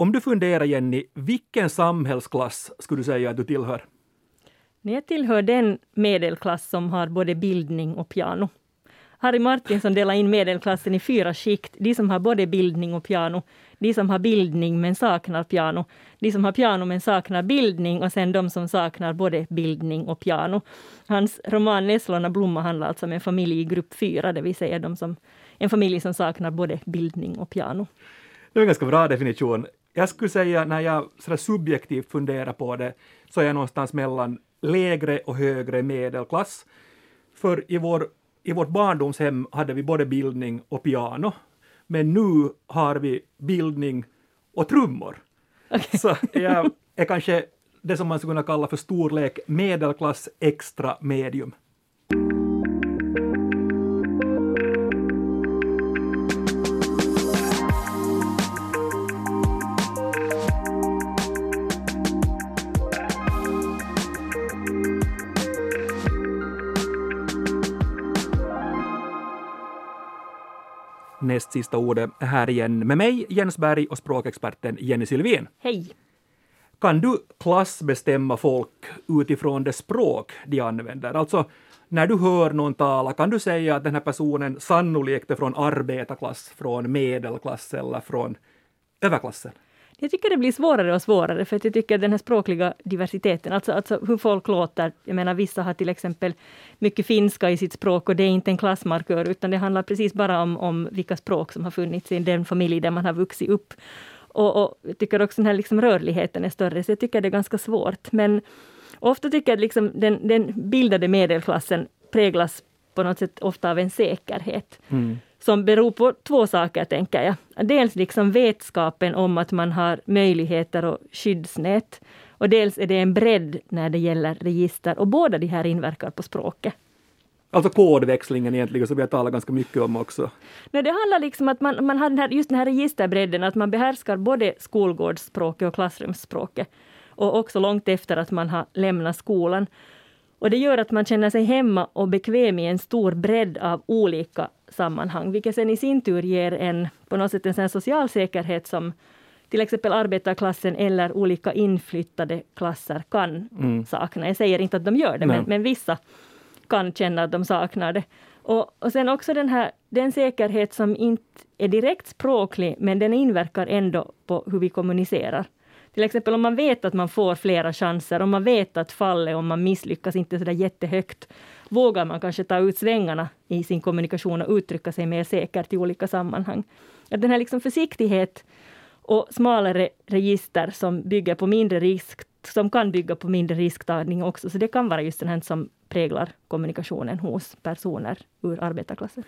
Om du funderar Jenny, vilken samhällsklass skulle du säga att du tillhör? Jag tillhör den medelklass som har både bildning och piano. Harry Martinsson delar in medelklassen i fyra skikt. De som har både bildning och piano, de som har bildning men saknar piano, de som har piano men saknar bildning och sen de som saknar både bildning och piano. Hans roman Nässlorna blomma handlar alltså om en familj i grupp fyra, det vill säga de som, en familj som saknar både bildning och piano. Det är en ganska bra definition. Jag skulle säga när jag sådär subjektivt funderar på det så är jag någonstans mellan lägre och högre medelklass. För i, vår, i vårt barndomshem hade vi både bildning och piano. Men nu har vi bildning och trummor. Okay. Så jag är kanske det som man skulle kunna kalla för storlek medelklass extra medium. Näst sista ordet här igen med mig, Jens Berg och språkexperten Jenny Sylvin. Hej! Kan du klassbestämma folk utifrån det språk de använder? Alltså, när du hör någon tala, kan du säga att den här personen sannolikt är från arbetarklass, från medelklass eller från överklassen? Jag tycker det blir svårare och svårare för att jag tycker den här språkliga diversiteten, alltså, alltså hur folk låter. Jag menar vissa har till exempel mycket finska i sitt språk och det är inte en klassmarkör utan det handlar precis bara om, om vilka språk som har funnits i den familj där man har vuxit upp. Och, och jag tycker också den här liksom rörligheten är större så jag tycker det är ganska svårt. Men ofta tycker jag att liksom den, den bildade medelklassen präglas på något sätt ofta av en säkerhet. Mm som beror på två saker, tänker jag. Dels liksom vetskapen om att man har möjligheter och skyddsnät. Och dels är det en bredd när det gäller register. Och båda de här inverkar på språket. Alltså kodväxlingen egentligen, som vi har talat ganska mycket om också. Nej, det handlar liksom om att man, man har den här, just den här registerbredden, att man behärskar både skolgårdsspråket och klassrumsspråket. Och också långt efter att man har lämnat skolan. Och det gör att man känner sig hemma och bekväm i en stor bredd av olika sammanhang, vilket sen i sin tur ger en på något sätt en sån social säkerhet som till exempel arbetarklassen eller olika inflyttade klasser kan mm. sakna. Jag säger inte att de gör det, men, men, vissa kan känna att de saknar det. Och, och sen också den här den säkerhet som inte är direkt språklig, men den inverkar ändå på hur vi kommunicerar. Till exempel om man vet att man får flera chanser, om man vet att fallet om man misslyckas inte sådär jättehögt, vågar man kanske ta ut svängarna i sin kommunikation och uttrycka sig mer säkert i olika sammanhang. Att den här liksom försiktighet och smalare register som bygger på mindre risk, som kan bygga på mindre risktagning också, så det kan vara just den här som präglar kommunikationen hos personer ur arbetarklassen.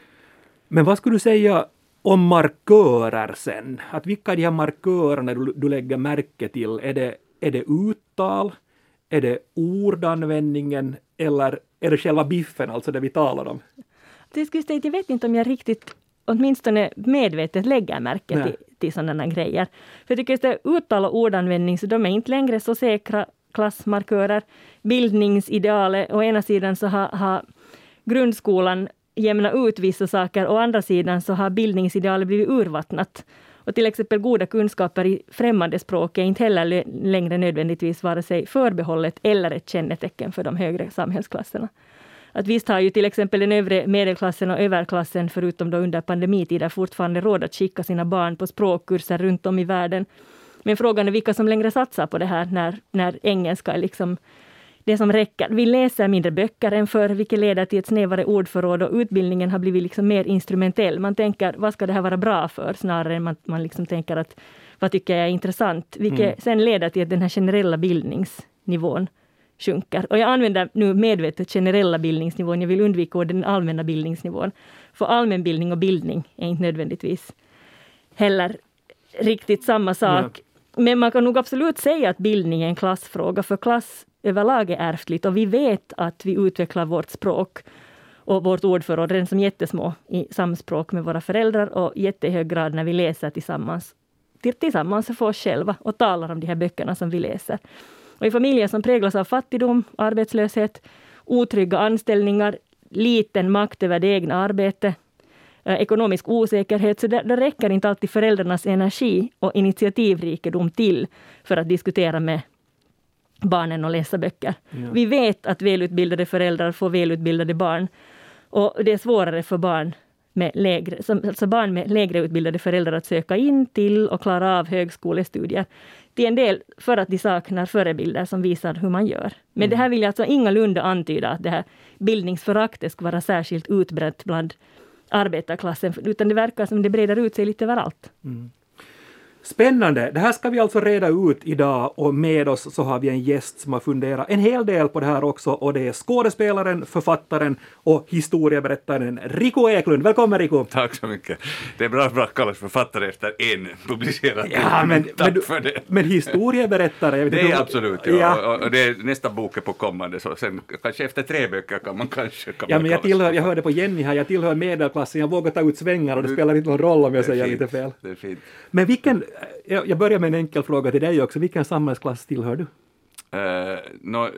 Men vad skulle du säga om markörer sen? Att vilka är de här markörerna du, du lägger märke till? Är det, är det uttal? Är det ordanvändningen? Eller är det själva biffen, alltså det vi talar om? Jag vet inte om jag riktigt åtminstone medvetet lägger märke till, till sådana grejer. För jag tycker att uttal och ordanvändning, så de är inte längre så säkra klassmarkörer. Bildningsidealet, å ena sidan så har, har grundskolan jämna ut vissa saker, å andra sidan så har bildningsidealet blivit urvattnat. Och till exempel goda kunskaper i främmande språk är inte heller längre nödvändigtvis vare sig förbehållet eller ett kännetecken för de högre samhällsklasserna. Att visst har ju till exempel den övre medelklassen och överklassen, förutom då under pandemitider, fortfarande råd att skicka sina barn på språkkurser runt om i världen. Men frågan är vilka som längre satsar på det här när, när engelska är liksom det som räcker. Vi läser mindre böcker än förr, vilket leder till ett snävare ordförråd och utbildningen har blivit liksom mer instrumentell. Man tänker, vad ska det här vara bra för? Snarare än att man liksom tänker att vad tycker jag är intressant? Vilket mm. sen leder till att den här generella bildningsnivån sjunker. Och jag använder nu medvetet generella bildningsnivån. Jag vill undvika den allmänna bildningsnivån. För allmänbildning och bildning är inte nödvändigtvis heller riktigt samma sak. Mm. Men man kan nog absolut säga att bildning är en klassfråga, för klass överlag är ärftligt och vi vet att vi utvecklar vårt språk och vårt ordförråd redan som jättesmå i samspråk med våra föräldrar och i jättehög grad när vi läser tillsammans, tillsammans för oss själva och talar om de här böckerna som vi läser. Och I familjer som präglas av fattigdom, arbetslöshet, otrygga anställningar, liten makt över det egna arbetet, eh, ekonomisk osäkerhet, så där, det räcker inte alltid föräldrarnas energi och initiativrikedom till för att diskutera med barnen och läsa böcker. Ja. Vi vet att välutbildade föräldrar får välutbildade barn. Och det är svårare för barn med lägre, alltså barn med lägre utbildade föräldrar att söka in till och klara av högskolestudier. Till en del för att de saknar förebilder som visar hur man gör. Men mm. det här vill jag alltså ingalunda antyda att det här bildningsföraktet ska vara särskilt utbrett bland arbetarklassen, utan det verkar som det breder ut sig lite överallt. Mm. Spännande! Det här ska vi alltså reda ut idag och med oss så har vi en gäst som har funderat en hel del på det här också och det är skådespelaren, författaren och historieberättaren Rico Eklund. Välkommen Rico! Tack så mycket! Det är bra att kallas författare efter en publicerad ja, men, Tack men, för det! Men historieberättare? det är absolut, ja. ja. Och, och, det är nästa bok är på kommande så sen kanske efter tre böcker kan man kanske kan Ja, men jag tillhör, jag hörde på Jenny här, jag tillhör medelklassen, jag vågar ta ut svängar och det spelar inte någon roll om jag säger fint, lite fel. Det är fint. Men vilken jag börjar med en enkel fråga till dig också. Vilken samhällsklass tillhör du? Uh, no,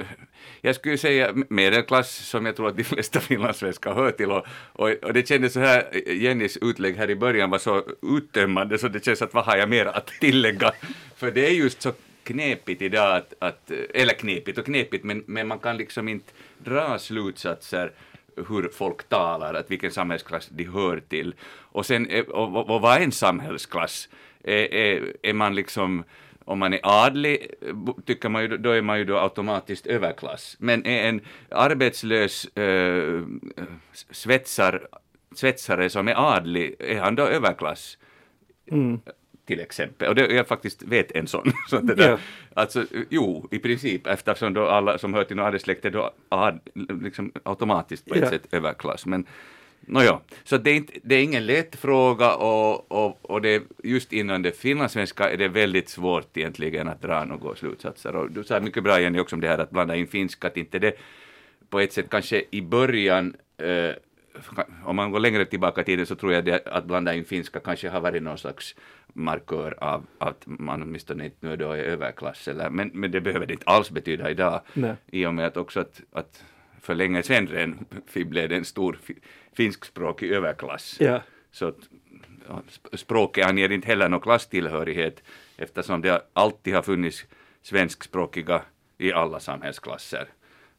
jag skulle säga medelklass som jag tror att de flesta finlandssvenskar hör till och, och, och, det kändes så här, Jennys utlägg här i början var så uttömmande så det känns att vad har jag mer att tillägga? För det är just så knepigt idag att, att eh, eller knepigt och knepigt men, men man kan liksom inte dra slutsatser hur folk talar, att vilken samhällsklass de hör till. Och sen, eh, och, och, och vad är en samhällsklass? Är, är, är man liksom om man är adlig tycker man ju, då är man ju då automatiskt överklass. Men är en arbetslös äh, svetsar, svetsare som är adlig, är han då överklass? Mm. Till exempel. Och det, jag faktiskt vet en sån. Så det där, ja. Alltså, jo, i princip, eftersom då alla som hör till någon adelssläkt är då ad, liksom automatiskt på ett ja. sätt överklass. Men, Nåja, så det är, inte, det är ingen lätt fråga och, och, och det, just inom det finlandssvenska är det väldigt svårt egentligen att dra några slutsatser. Och du sa mycket bra Jenny också om det här att blanda in finska, att inte det på ett sätt kanske i början eh, om man går längre tillbaka i tiden så tror jag det, att blanda in finska kanske har varit någon slags markör av att man åtminstone inte nu då är överklass. Eller, men, men det behöver det inte alls betyda idag. Nej. I och med att också att, att för länge sedan redan blev en stor finskspråkig överklass. Ja. Så språket anger inte heller någon klasstillhörighet eftersom det alltid har funnits svenskspråkiga i alla samhällsklasser.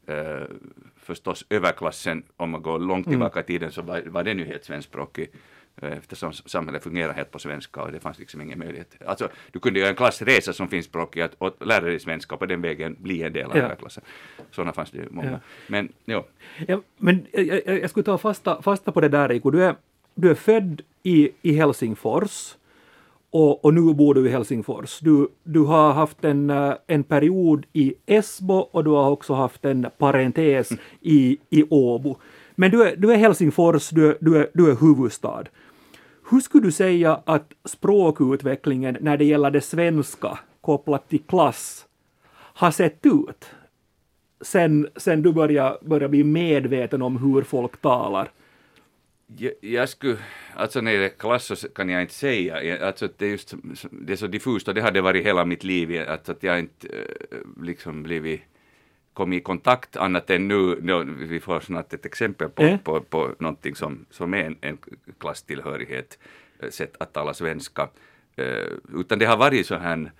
Uh, förstås överklassen, om man går långt mm. tillbaka i tiden, så var, var den ju helt svenskspråkig. Eh, eftersom samhället fungerar helt på svenska och det fanns liksom ingen möjlighet. Alltså, du kunde göra en klassresa som finskspråkig och lära dig svenska och på den vägen bli en del av ja. den här klassen. Sådana fanns det ju många. Ja. Men, ja. ja men jag, jag, skulle ta fasta, fasta på det där, Rico. Du är, du är född i, i Helsingfors och, och nu bor du i Helsingfors. Du, du har haft en, eh, en period i Esbo och du har också haft en parentes mm. i, i Åbo. Men du är, du är Helsingfors, du är, du, är, du är huvudstad. Hur skulle du säga att språkutvecklingen när det gäller det svenska kopplat till klass har sett ut sen, sen du började, började bli medveten om hur folk talar? Jag, jag skulle, alltså när det gäller klass så kan jag inte säga, alltså det är just det är så diffust och det har det varit hela mitt liv, att, att jag inte eh, liksom blivit kommit i kontakt annat än nu, nu vi får snart ett exempel på, mm. på, på någonting som, som är en, en klasstillhörighet, eh, sätt att tala svenska. Uh, utan det har varit så här mm,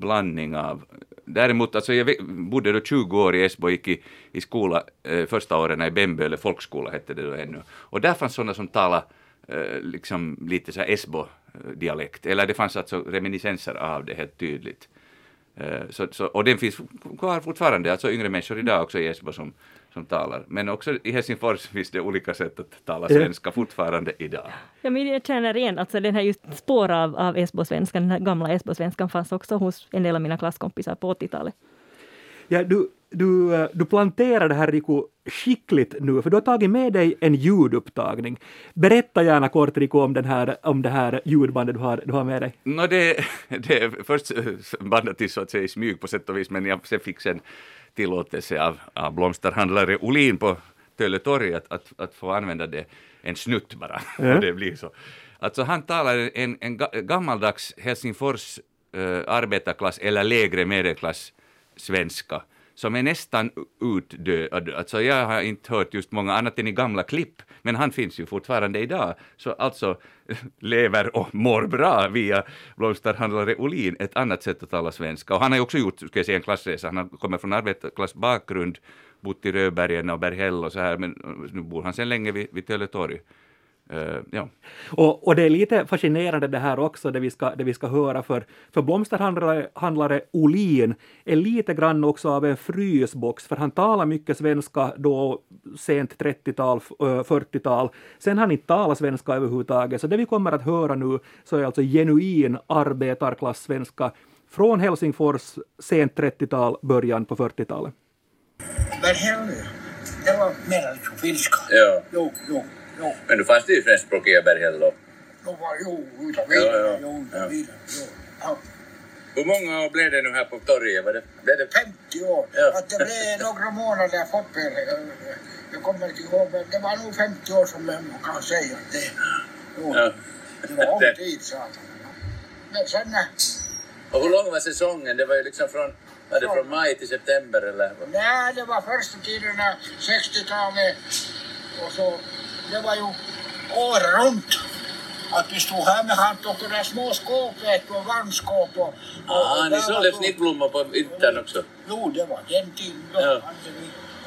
blandning av... Däremot, alltså jag bodde då 20 år i Esbo, gick i, i skola eh, första åren i Bemböle folkskola hette det då ännu. Och där fanns sådana som talade eh, liksom lite så Esbo-dialekt, eller det fanns alltså reminiscenser av det helt tydligt. Eh, så, så, och den finns kvar fortfarande, alltså yngre människor idag också i Esbo som, som talar. Men också i Helsingfors finns det olika sätt att tala svenska fortfarande idag. Ja, men jag känner igen, alltså den här just spår av, av Esbo-svenskan, den här gamla Esbo-svenskan fanns också hos en del av mina klasskompisar på 80-talet. Ja, du, du, eh, du planterar det här Riku skickligt nu, för du har tagit med dig en ljudupptagning. Berätta gärna kort Riku om, den här, om det här ljudbandet du har, du har med dig. No, det, det först bandat till så att säga i smyg på sätt och vis, men jag sen fick sen tillåtelse av, av blomsterhandlare Olin på Tölle torg att, att, att, få använda det en snutt bara. Mm. det blir så. Alltså han talar en, en gammaldags Helsingfors uh, arbetarklass eller lägre medelklass svenska som är nästan utdöd. Alltså jag har inte hört just många annat än i gamla klipp, men han finns ju fortfarande idag. Så alltså lever och mår bra via blomsterhandlare Olin, ett annat sätt att tala svenska. Och han har ju också gjort, ska jag säga, en klassresa. Han kommer från arbetarklassbakgrund, bott i Röbergen och Berghäll och så här, men nu bor han sedan länge vid, vid Töletorg. Uh, ja. och, och, det är lite fascinerande det här också, det vi ska, det vi ska höra, för, för blomsterhandlare handlare Olin är lite grann också av en frysbox, för han talar mycket svenska då sent 30-tal, 40-tal. Sen har han inte talat svenska överhuvudtaget, så det vi kommer att höra nu så är alltså genuin arbetarklass-svenska från Helsingfors sent 30-tal, början på 40-talet. Men det var mer finska. Ja. Jo, jo. Jo. Men du fanns det ju svenskspråkiga Berghäll då? Jo, utan vidare. Ja, ja. Jo, utan Ja. vidare. Ja. Hur många år blev det nu här på torget? Var det, blev det 50 år. Ja. Att det blev några månader Fopper. Jag kommer inte ihåg, men det var nog 50 år som man kan säga att det. Jo. Ja. Det var om tid, satan. Men sen... eh, Och hur lång var säsongen? Det var ju liksom från, var det från maj till september eller? Nej, det var första tiden, eh, 60-talet. Och så, det var ju året runt. Att vi stod här med och det där små skåpet och varmskåp och... och Ah, och ni där sålde snittblommor på vintern också? Jo, det var den tiden då. Ja.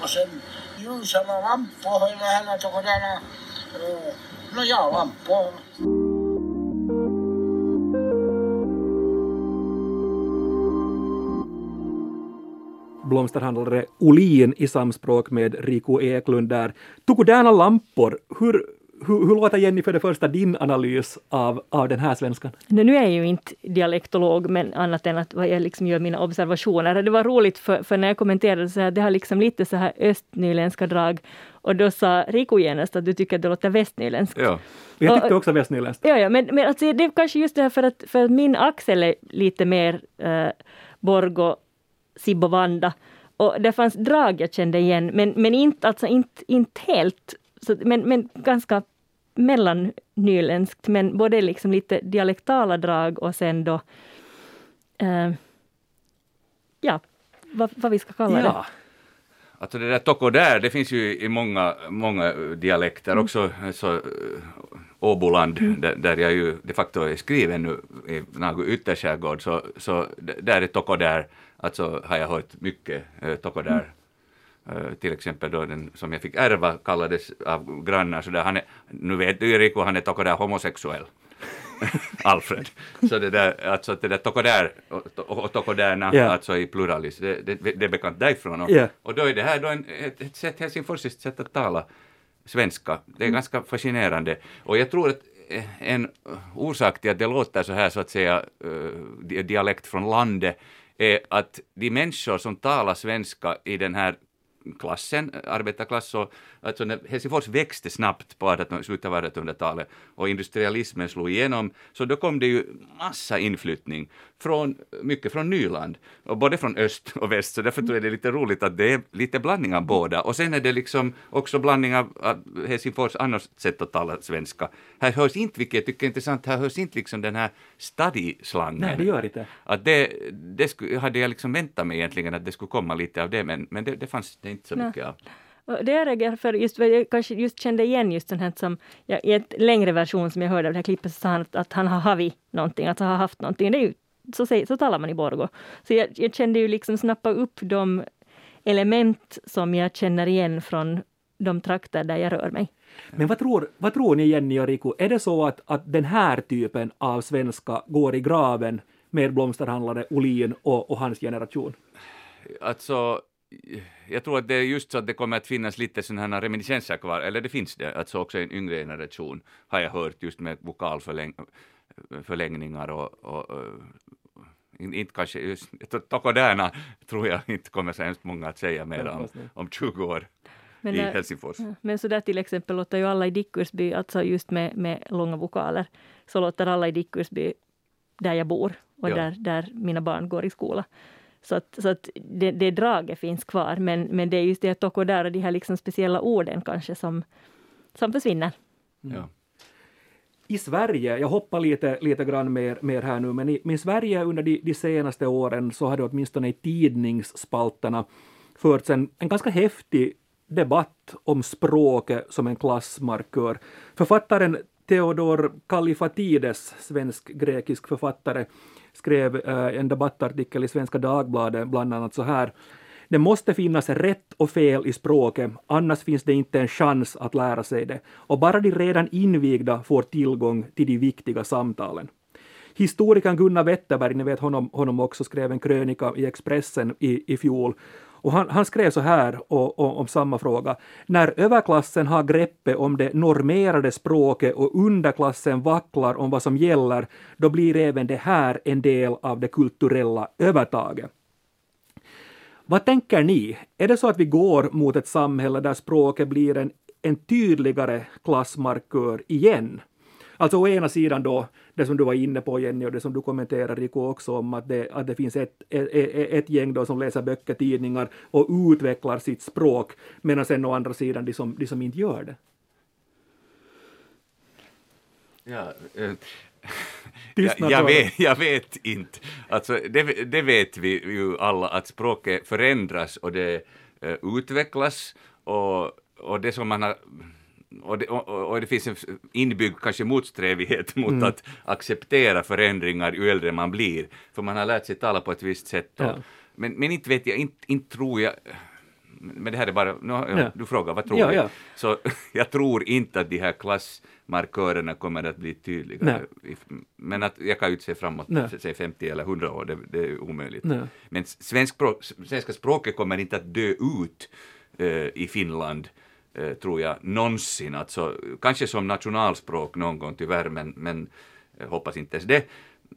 Och sen ljusarna lampor eller hela sådana... Uh, no ja, lampor. Blomsterhandlare Olin i samspråk med Rico Eklund där. Tukuderna lampor, hur, hur, hur låter Jenny för det första din analys av, av den här svenskan? Nu nu är jag ju inte dialektolog, men annat än att jag liksom gör mina observationer. Det var roligt för, för när jag kommenterade så här, det har liksom lite så här östnyländska drag. Och då sa Rico genast att du tycker att det låter västnyländskt. Ja. Jag tyckte också västnyländskt. Ja, ja men, men alltså, det är kanske just det här för att, för att min axel är lite mer eh, Borgo, Sibovanda. Och det fanns drag jag kände igen, men, men inte, alltså, inte, inte helt. Så, men, men ganska mellannyländskt, men både liksom lite dialektala drag och sen då eh, ja, vad, vad vi ska kalla det. Ja. Alltså det där toko där, det finns ju i många, många dialekter, Mm. också så, äh, Åboland, där, där jag ju de facto är skriven nu i någon ytterskärgård, så, så där är toko där, alltså har jag hört mycket äh, toko där. Äh, till exempel då den som jag fick ärva kallades av grannar, så där han är, nu vet du ju Rico, han är toko där homosexuell. Alfred. Så det där, alltså det där tokodär och, tokodärna, Ja. alltså i pluralis, det, det, det är bekant därifrån. Och, Ja. och då är det här då en, ett, ett sätt, helsingforsiskt sätt att tala svenska. Det är ganska fascinerande. Och jag tror att eh, en orsak till att det låter så här så att säga eh, di- dialekt från landet är att de människor som talar svenska i den här klassen, arbetarklass, och, alltså när Helsingfors växte snabbt på 1800 slutet av 1800-talet och industrialismen slog igenom, så då kom det ju massa inflyttning, från, mycket från Nyland, och både från öst och väst, så därför tror jag det är lite roligt att det är lite blandning av båda. Och sen är det liksom också blandning av, Helsingfors annars sätt att tala svenska. Här hörs inte, vilket jag tycker är intressant, här hörs inte liksom den här stadislangen. Nej, det gör inte. Att det, det hade jag liksom väntat mig egentligen att det skulle komma lite av det, men, men det, det fanns det inte så mycket av. Det jag reagerar för, just, jag kanske just kände igen just den här som, ja, i ett längre version som jag hörde av det här klippet så sa han att, att han har haft någonting, att han har haft någonting. Det är ju, så, säger, så talar man i Borgå. Så jag, jag kände ju liksom snappa upp de element som jag känner igen från de trakter där jag rör mig. Men vad tror, vad tror ni Jenny och Riku, är det så att, att den här typen av svenska går i graven med blomsterhandlare Olin och, och hans generation? Alltså, jag tror att det är just så att det kommer att finnas lite sådana här reminiscenser kvar, eller det finns det, alltså också i en yngre generation har jag hört just med vokalförlängningar och, och, och in- inte kanske just, Tokodärna tror jag inte kommer så hemskt många att säga mer om, om 20 år Men, i eh, Helsingfors. Men så där till exempel låter ju alla i Dickursby, alltså just med, med långa vokaler, så låter alla i Dickursby där jag bor och Ja. där, där mina barn går i skola. Så att, så att det, det draget finns kvar, men, men det är just det här toko där och de här liksom speciella orden kanske som, som försvinner. Ja. I Sverige, jag hoppar lite, lite grann mer, mer här nu, men i, men i Sverige under de, de senaste åren så har det åtminstone i tidningsspalterna förts en, en ganska häftig debatt om språket som en klassmarkör. Författaren Theodor Kallifatides, svensk-grekisk författare, skrev eh, en debattartikel i Svenska Dagbladet bland annat så här. Det måste finnas rätt och fel i språket, annars finns det inte en chans att lära sig det. Och bara de redan invigda får tillgång till de viktiga samtalen. Historikern Gunnar Wetterberg, ni vet honom, honom också, skrev en krönika i Expressen i, i fjol och han, han, skrev så här och, och, om samma fråga. När överklassen har greppet om det normerade språket och underklassen vacklar om vad som gäller, då blir även det här en del av det kulturella övertaget. Vad tänker ni? Är det så att vi går mot ett samhälle där språket blir en, en tydligare klassmarkör igen? Alltså å ena sidan då det som du var inne på Jenny och det som du kommenterar Rico också om att det, att det finns ett, ett, ett gäng då som läser böcker, tidningar och utvecklar sitt språk medan sen å andra sidan de som, de som inte gör det. Ja, äh, jag, jag, vet, jag vet inte. Alltså, det, det vet vi ju alla att språket förändras och det äh, utvecklas och, och det som man har och det, och, och det finns en inbyggd kanske motsträvighet mot mm. att acceptera förändringar ju äldre man blir, för man har lärt sig tala på ett visst sätt. Ja. men, men inte vet jag, inte, inte tror jag men det här är bara, no, ja. du frågar vad tror ja? Ja. Så jag tror inte att de här klassmarkörerna kommer att bli tydligare. Nej. Men att jag kan ju inte se framåt, säg 50 eller 100 år, det, det är omöjligt. Nej. Men svensk, svenska språket kommer inte att dö ut uh, i Finland eh, tror jag, någonsin. Alltså, kanske som nationalspråk någon gång tyvärr, men, men jag hoppas inte ens det.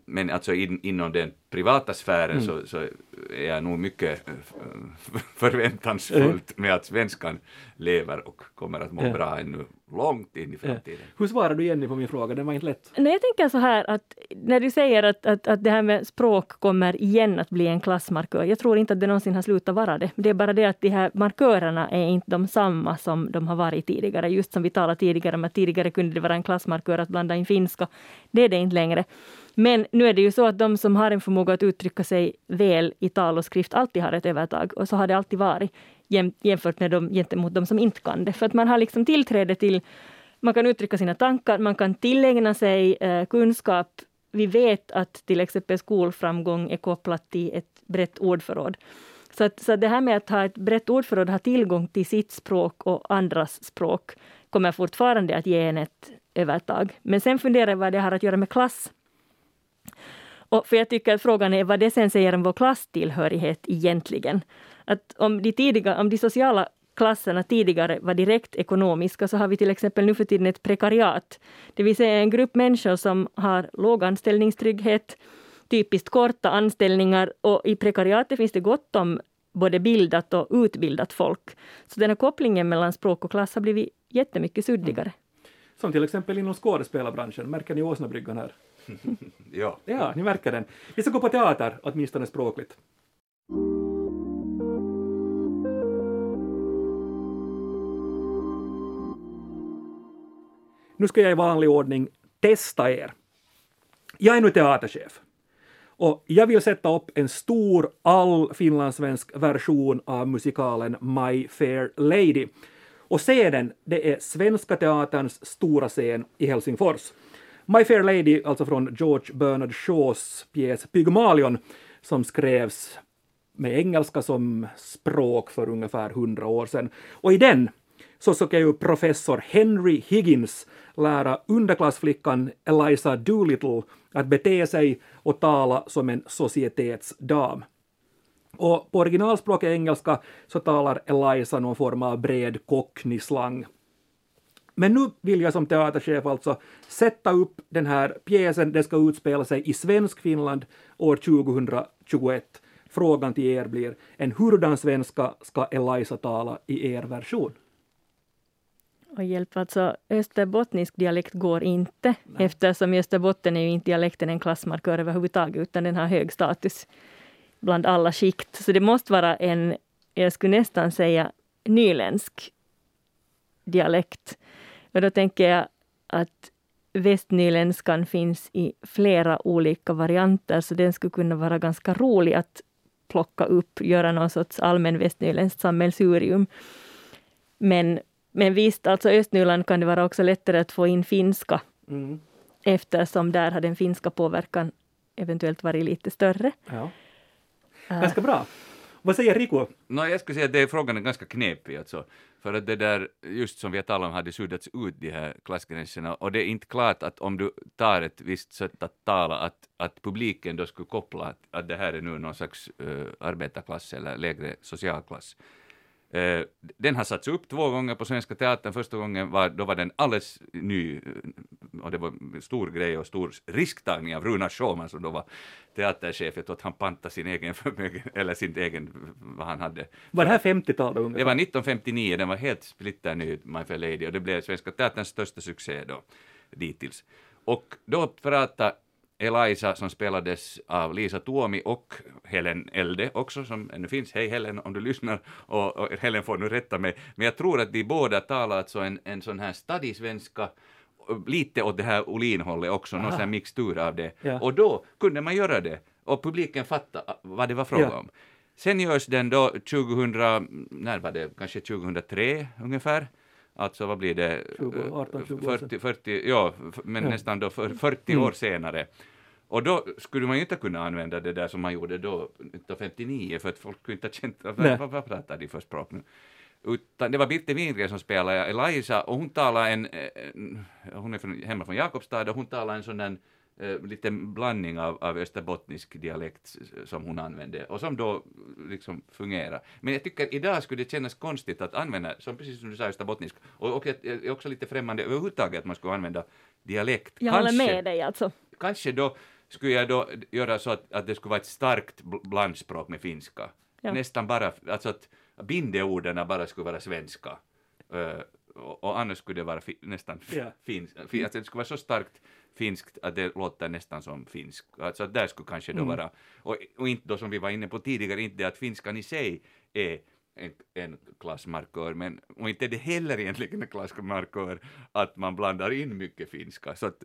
Men alltså in, inom den privata sfären mm. så, så, är jag nog mycket eh, förväntansfullt med att svenskan lever och kommer att må bra ännu långt in i framtiden. Ja. Hur svarar du Jenny på min fråga? Den var inte lätt. Nej, jag tänker så här att när du säger att, att, att det här med språk kommer igen att bli en klassmarkör. Jag tror inte att det någonsin har slutat vara det. Det är bara det att de här markörerna är inte de samma som de har varit tidigare. Just som vi talade tidigare om att tidigare kunde det vara en klassmarkör att blanda in finska. Det är det inte längre. Men nu är det ju så att de som har en förmåga att uttrycka sig väl i tal och skrift alltid har ett övertag. Och så har det alltid varit jämfört med dem, gentemot de som inte kan det. För att man har liksom tillträde till, man kan uttrycka sina tankar, man kan tillägna sig eh, kunskap. Vi vet att till exempel skolframgång är kopplat till ett brett ordförråd. Så, att, så det här med att ha ett brett ordförråd, ha tillgång till sitt språk och andras språk, kommer fortfarande att ge en ett övertag. Men sen funderar jag vad det har att göra med klass. Och för jag tycker att frågan är vad det sen säger om vår klasstillhörighet egentligen. Att om de, tidiga, om de sociala klasserna tidigare var direkt ekonomiska så har vi till exempel nu för tiden ett prekariat. Det vill säga en grupp människor som har låg anställningstrygghet, typiskt korta anställningar och i prekariatet finns det gott om både bildat och utbildat folk. Så den här kopplingen mellan språk och klass har blivit jättemycket suddigare. Mm. Som till exempel inom skådespelarbranschen, märker ni Åsnabryggan här? ja. Ja, ni märker den. Vi ska gå på teater, åtminstone språkligt. Nu ska jag i vanlig ordning testa er. Jag är nu teaterchef och jag vill sätta upp en stor all finlandssvensk version av musikalen My Fair Lady. Och scenen, det är Svenska Teaterns stora scen i Helsingfors. My Fair Lady, alltså från George Bernard Shaws pjäs Pygmalion, som skrevs med engelska som språk för ungefär hundra år sedan. Och i den så ska ju professor Henry Higgins lära underklassflickan Eliza Doolittle att bete sig och tala som en societetsdam. Och på originalspråket engelska så talar Eliza någon form av bred cockney-slang. Men nu vill jag som teaterchef alltså sätta upp den här pjäsen. Den ska utspela sig i svensk Finland år 2021. Frågan till er blir, en hurdan svenska ska Eliza tala i er version? Och hjälp, alltså österbottnisk dialekt går inte Nej. eftersom i Österbotten är ju inte dialekten en klassmarkör överhuvudtaget utan den har hög status bland alla skikt. Så det måste vara en, jag skulle nästan säga nyländsk dialekt. Och då tänker jag att västnyländskan finns i flera olika varianter så den skulle kunna vara ganska rolig att plocka upp, göra någon sorts allmän västnyländskt sammelsurium. Men, men visst, alltså Östnyland kan det vara också lättare att få in finska Mm. eftersom där har den finska påverkan eventuellt varit lite större. Ja. Ganska bra. Vad säger Rico? No, jag skulle säga att det, frågan är ganska knepig alltså. För att det där, just som vi har talat om, hade suddats ut de här klassgränserna och det är inte klart att om du tar ett visst sätt att tala att, att publiken då skulle koppla att, att det här är nu någon slags uh, arbetarklass eller lägre socialklass. Uh, den har satts upp två gånger på Svenska Teatern. Första gången var, då var den alldeles ny eh, och det var en stor grej och stor risktagning av Runar Schumann som då var teaterchef. Jag tror att han pantade sin egen förmögen, eller sin egen, vad han hade. Var det här 50-talet Det ungefär? var 1959, den var helt splitterny, My Fair Lady, och det blev Svenska Teaterns största succé då, dittills. Och då pratade Eliza som spelades av Lisa Tuomi och Helen Elde också som ännu finns. Hej Helen om du lyssnar och, och Helen får nu rätta mig. Men jag tror att de båda talar alltså en, en sån här stadisvenska och lite åt det här Olin-hållet också, någon Aha. sån här mixtur av det. Ja. Och då kunde man göra det och publiken fattade vad det var fråga Ja. om. Sen görs den då 2000, när var det, kanske 2003 ungefär. Alltså vad blir det? 2018, 20 år sedan. 40, 40 ja, men Ja. nästan då för 40 Mm. år senare. Och då skulle man ju inte kunna använda det där som man gjorde då, 1959, för att folk kunde inte ha känt, vad, vad, vad pratar de för språk nu? Utan det var Birte Wingren som spelade Eliza och hon talade en, en hon är från, hemma från Jakobstad och hon talade en sån där eh, liten blandning av, av österbottnisk dialekt som hon använde och som då liksom fungerar. Men jag tycker idag skulle det kännas konstigt att använda, som precis som du sa, österbottnisk och, och jag är också lite främmande överhuvudtaget att man skulle använda dialekt. Jag håller med dig alltså. Kanske då skulle jag då göra så att, att det skulle vara ett starkt bl- blandspråk med finska. Ja. Nästan bara, alltså att bindeorden bara skulle vara svenska. Eh, och, och annars skulle det vara fi, nästan Ja. finsk. Fi, alltså det skulle vara så starkt finskt att det låter nästan som finsk. Alltså där skulle kanske då Mm. vara, och, och inte då som vi var inne på tidigare, inte det att finskan i sig är en, en klassmarkör, men och inte är det heller egentligen en klassmarkör att man blandar in mycket finska. Så att,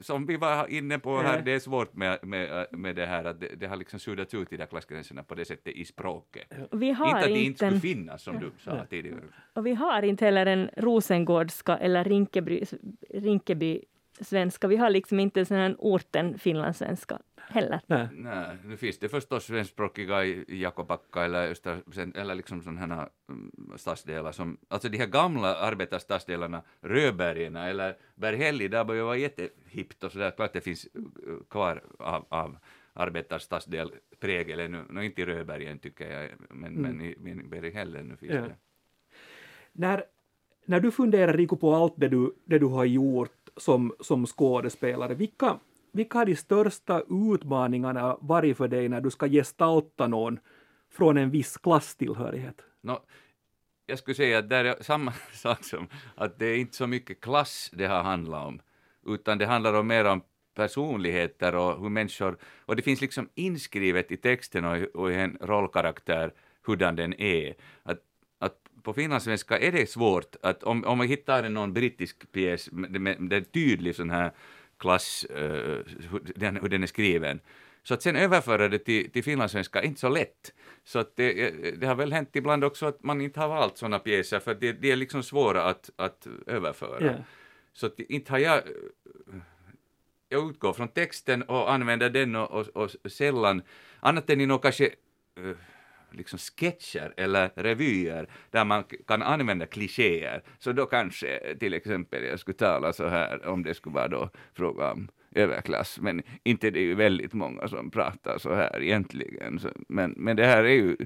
som vi var inne på här, Ja. det är svårt med, med, med det här att det, det har liksom suddats ut de där klassgränserna på det sättet i språket. Vi Inte har att det inte inte, skulle finnas som du sa tidigare. och vi har inte heller en rosengårdska eller Rinkeby, Rinkeby svenska. Vi har liksom inte en sån här orten finlandssvenska heller. Nej. Nej, nu finns det förstås svenskspråkiga i i Jakobacka eller, Öster, sen- eller liksom sådana här mm, stadsdelar som, alltså de här gamla arbetarstadsdelarna, Röbergen eller Berghälli, där börjar vara jättehippt och sådär, klart det finns uh, kvar av, av arbetarstadsdel prägel ännu, no, inte i Röbergen tycker jag, men, men i, i Berghälli nu finns Ja. det. När, när du funderar, Rico, på allt det du, det du har gjort som, som skådespelare, vilka, vilka har de största utmaningarna varit för dig när du ska gestalta någon från en viss klasstillhörighet? No, jag skulle säga att det är samma sak som att det är inte så mycket klass det har handlat om, utan det handlar om mer om personligheter och hur människor, och det finns liksom inskrivet i texten och i, och i en rollkaraktär hurdan den är. Att, att på finlandssvenska är det svårt att om, om man hittar någon brittisk pjäs med, med, med en tydlig sån här klass, eh, hur, den, hur den är skriven, så att sen överföra det till, till finlandssvenska är inte så lätt. Så att det, det har väl hänt ibland också att man inte har valt sådana pjäser för det, det är liksom svåra att, att överföra. Ja. Så att inte har jag... Jag utgår från texten och använder den och, och, och sällan, annat än i några kanske eh, liksom sketcher eller revyer där man kan använda klichéer. Så då kanske till exempel jag skulle tala så här om det skulle vara då fråga om överklass, men inte det är ju väldigt många som pratar så här egentligen. Så, men, men det här är ju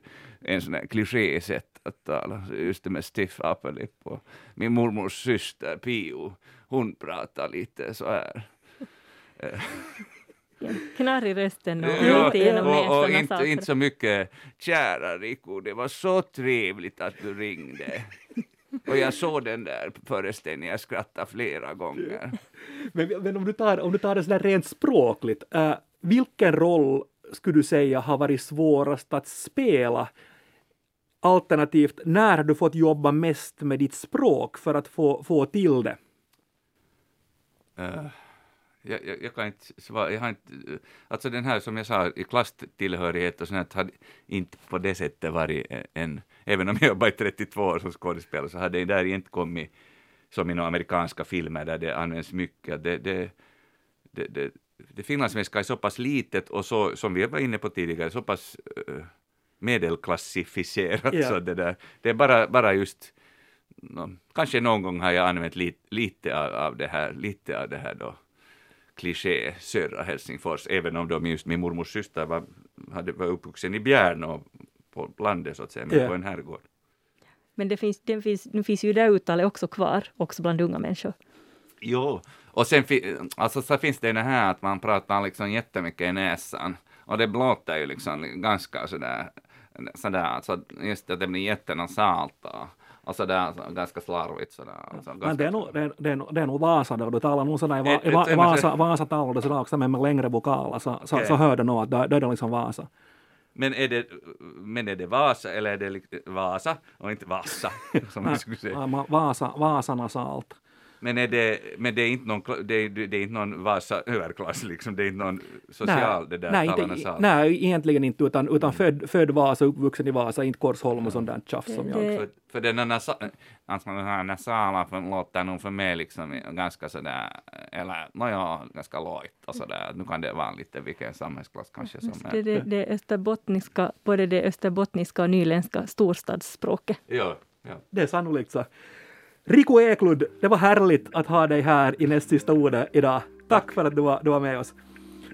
en sån här klichésätt att tala, just det med stiff upper lip och min mormors syster Pio, hon pratar lite så här. Eh. Knarr i rösten och Ja, lite genom och, näsan och inte, inte så mycket kära Rico, det var så trevligt att du ringde. Och jag såg den där föreställningen, jag skrattade flera gånger. Men, men om, du tar, om du tar det sådär rent språkligt, äh, vilken roll skulle du säga har varit svårast att spela? Alternativt, när har du fått jobba mest med ditt språk för att få, få till det? Eh, jag, jag, jag kan inte svara, jag har inte, alltså den här som jag sa i klasstillhörighet och sånt hade inte på det sättet varit en, även om jag jobbat i 32 år som skådespelare så hade det där inte kommit som i några amerikanska filmer där det används mycket. Det, det, det, det, det finlandssvenska är så pass litet och så, som vi var inne på tidigare, så pass uh, medelklassificerat. Ja. Så det, där, det är bara, bara just, no, kanske någon gång har jag använt lite, lite av, av det här, lite av det här då kliché södra Helsingfors, även om de just min mormors syster var, hade, var uppvuxen i Bjärn och på landet så att säga, men Ja. på en herrgård. Men det finns, det finns, nu finns ju det uttalet också kvar, också bland unga människor. Jo, och sen alltså, så finns det det här att man pratar liksom jättemycket i näsan och det låter ju liksom ganska sådär, sådär alltså just att det blir jättenasalt och, och sådär så, ganska slarvigt sådär. Alltså, Men ganska, det är nog, det är, det är, det är nog Vasa då, du talar nog sådär i, va, Ett- i, va, ett- i Vasa, Vasatal och sådär också men med längre vokaler så, så, så hör du nog att då, då är det liksom Vasa. men, är det, men är det Vasa eller är det Vasa och inte Vassa som man skulle säga? Vasa, Vasanasalt. Men, är det, men det är inte någon, det är, det är inte någon Vasa överklass liksom, det är inte någon social det där nej, inte, nej, egentligen inte, utan, utan född, född Vasa, uppvuxen i Vasa, inte Korsholm och sånt där tjafs som jag. Det- För, för den här, alltså nasala för, låter nog för mig liksom ganska sådär, eller nåja, ganska lojt och sådär. Nu kan det vara lite vilken samhällsklass kanske som Det, är. det, det österbottniska, både det österbottniska och nyländska storstadsspråket. Ja, ja. Det är sannolikt så. Rico Eklund, det var härligt att ha dig här i näst sista ordet idag. Tack för att du var, du var med oss.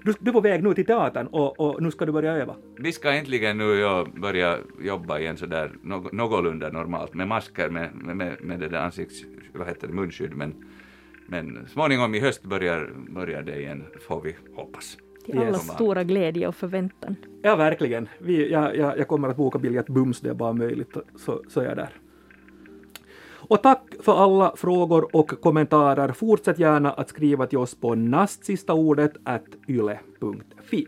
Du, du är på väg nu till teatern och, och nu ska du börja öva. Vi ska äntligen nu ja, börja jobba igen sådär nå- någorlunda normalt med masker med, med, med, med det där ansikts, vad heter det, munskydd men, men småningom i höst börjar, börjar det igen får vi hoppas. Till allas Yes. stora glädje och förväntan. Ja, verkligen. Vi, jag, jag, jag kommer att boka biljett bums det är bara möjligt, så, så är jag där. Och tack för alla frågor och kommentarer. Fortsätt gärna att skriva till oss på nastsistaordet at yle.fi.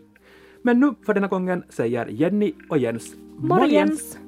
Men nu för denna gången säger Jenny och Jens Morgens!